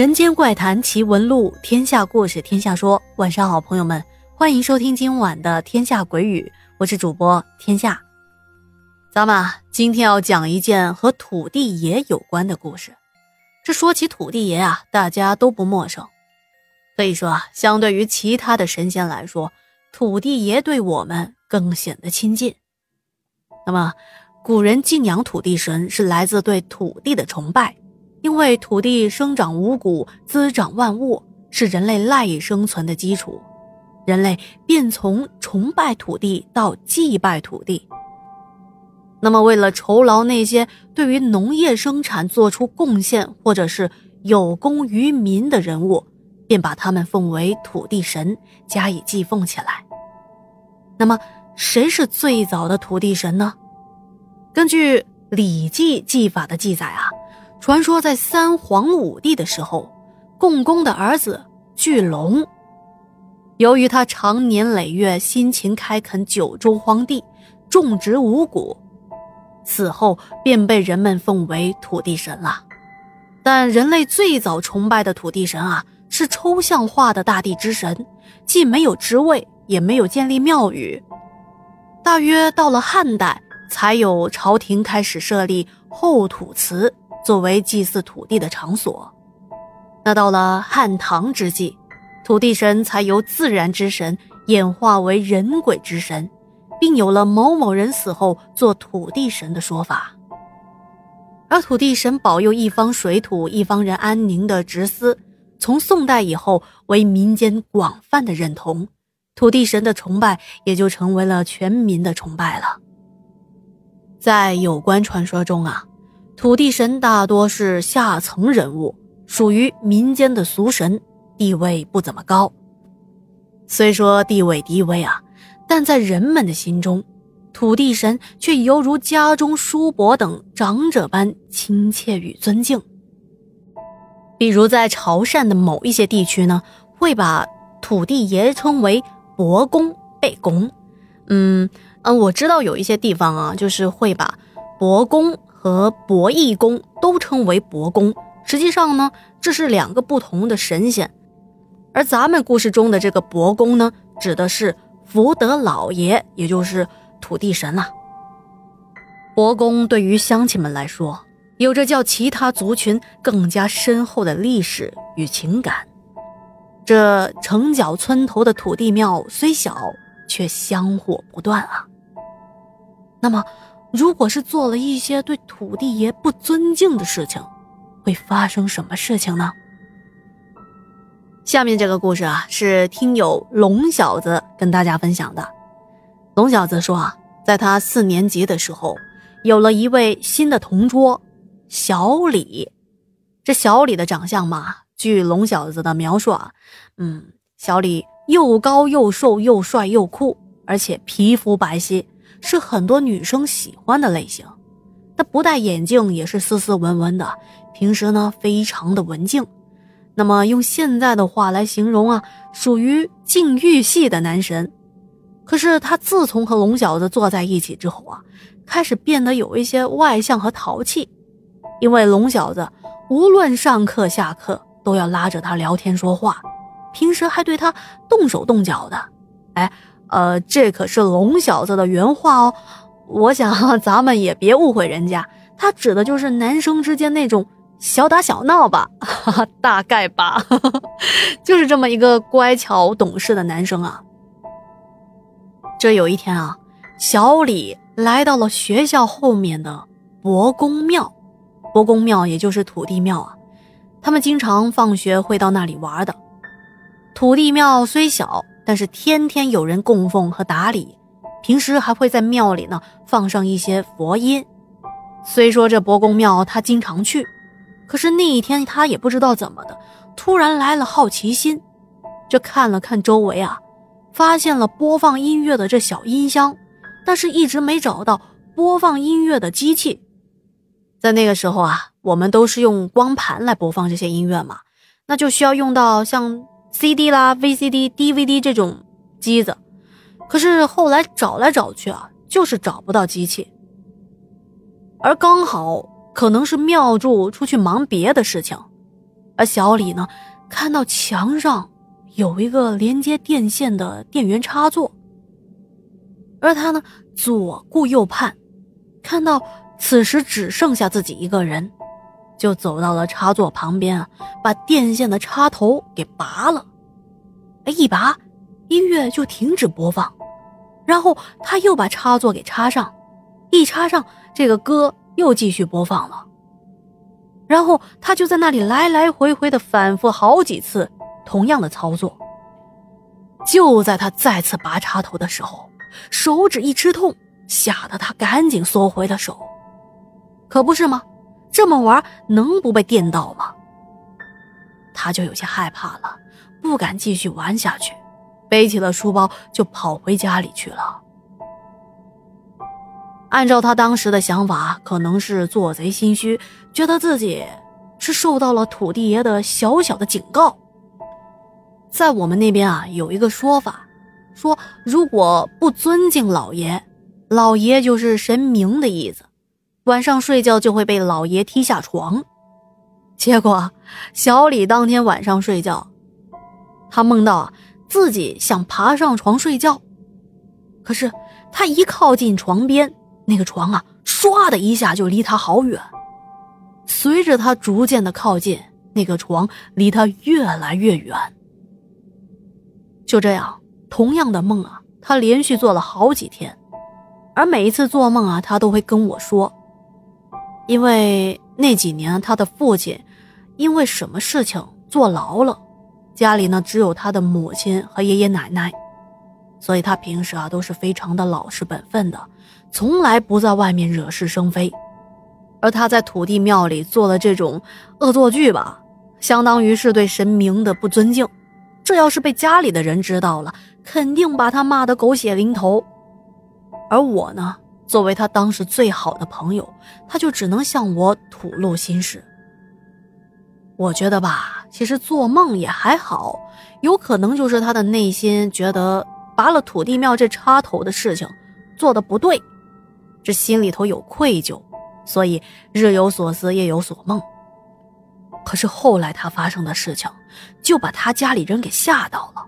人间怪谈奇闻录，天下故事天下说。晚上好，朋友们，欢迎收听今晚的《天下鬼语》，我是主播天下。咱们今天要讲一件和土地爷有关的故事。这说起土地爷啊，大家都不陌生。可以说啊，相对于其他的神仙来说，土地爷对我们更显得亲近。那么，古人敬仰土地神是来自对土地的崇拜。因为土地生长五谷，滋长万物，是人类赖以生存的基础，人类便从崇拜土地到祭拜土地。那么，为了酬劳那些对于农业生产做出贡献或者是有功于民的人物，便把他们奉为土地神，加以祭奉起来。那么，谁是最早的土地神呢？根据《礼记祭法》的记载啊。传说在三皇五帝的时候，共工的儿子巨龙，由于他长年累月辛勤开垦九州荒地，种植五谷，死后便被人们奉为土地神了。但人类最早崇拜的土地神啊，是抽象化的大地之神，既没有职位，也没有建立庙宇。大约到了汉代，才有朝廷开始设立后土祠。作为祭祀土地的场所，那到了汉唐之际，土地神才由自然之神演化为人鬼之神，并有了某某人死后做土地神的说法。而土地神保佑一方水土、一方人安宁的职司，从宋代以后为民间广泛的认同，土地神的崇拜也就成为了全民的崇拜了。在有关传说中啊。土地神大多是下层人物，属于民间的俗神，地位不怎么高。虽说地位低微啊，但在人们的心中，土地神却犹如家中叔伯等长者般亲切与尊敬。比如在潮汕的某一些地区呢，会把土地爷称为伯公、贝公。嗯嗯，我知道有一些地方啊，就是会把伯公。和伯义公都称为伯公，实际上呢，这是两个不同的神仙。而咱们故事中的这个伯公呢，指的是福德老爷，也就是土地神了。伯公对于乡亲们来说，有着较其他族群更加深厚的历史与情感。这城角村头的土地庙虽小，却香火不断啊。那么。如果是做了一些对土地爷不尊敬的事情，会发生什么事情呢？下面这个故事啊，是听友龙小子跟大家分享的。龙小子说啊，在他四年级的时候，有了一位新的同桌小李。这小李的长相嘛，据龙小子的描述啊，嗯，小李又高又瘦又帅又酷，而且皮肤白皙。是很多女生喜欢的类型，他不戴眼镜也是斯斯文文的，平时呢非常的文静。那么用现在的话来形容啊，属于禁欲系的男神。可是他自从和龙小子坐在一起之后啊，开始变得有一些外向和淘气，因为龙小子无论上课下课都要拉着他聊天说话，平时还对他动手动脚的，哎。呃，这可是龙小子的原话哦，我想咱们也别误会人家，他指的就是男生之间那种小打小闹吧，哈哈大概吧，就是这么一个乖巧懂事的男生啊。这有一天啊，小李来到了学校后面的伯公庙，伯公庙也就是土地庙啊，他们经常放学会到那里玩的。土地庙虽小。但是天天有人供奉和打理，平时还会在庙里呢放上一些佛音。虽说这伯公庙他经常去，可是那一天他也不知道怎么的，突然来了好奇心，这看了看周围啊，发现了播放音乐的这小音箱，但是一直没找到播放音乐的机器。在那个时候啊，我们都是用光盘来播放这些音乐嘛，那就需要用到像。CD 啦、VCD、DVD 这种机子，可是后来找来找去啊，就是找不到机器。而刚好可能是庙祝出去忙别的事情，而小李呢，看到墙上有一个连接电线的电源插座，而他呢，左顾右盼，看到此时只剩下自己一个人，就走到了插座旁边，把电线的插头给拔了。哎，一拔，音乐就停止播放，然后他又把插座给插上，一插上，这个歌又继续播放了。然后他就在那里来来回回的反复好几次同样的操作。就在他再次拔插头的时候，手指一吃痛，吓得他赶紧缩回了手。可不是吗？这么玩能不被电到吗？他就有些害怕了，不敢继续玩下去，背起了书包就跑回家里去了。按照他当时的想法，可能是做贼心虚，觉得自己是受到了土地爷的小小的警告。在我们那边啊，有一个说法，说如果不尊敬老爷，老爷就是神明的意思，晚上睡觉就会被老爷踢下床。结果小李当天晚上睡觉，他梦到自己想爬上床睡觉，可是他一靠近床边。那个床啊，唰的一下就离他好远。随着他逐渐的靠近，那个床离他越来越远。就这样，同样的梦啊，他连续做了好几天。而每一次做梦啊，他都会跟我说，因为那几年他的父亲因为什么事情坐牢了，家里呢只有他的母亲和爷爷奶奶，所以他平时啊都是非常的老实本分的。从来不在外面惹是生非，而他在土地庙里做了这种恶作剧吧，相当于是对神明的不尊敬。这要是被家里的人知道了，肯定把他骂得狗血淋头。而我呢，作为他当时最好的朋友，他就只能向我吐露心事。我觉得吧，其实做梦也还好，有可能就是他的内心觉得拔了土地庙这插头的事情做的不对。这心里头有愧疚，所以日有所思，夜有所梦。可是后来他发生的事情，就把他家里人给吓到了。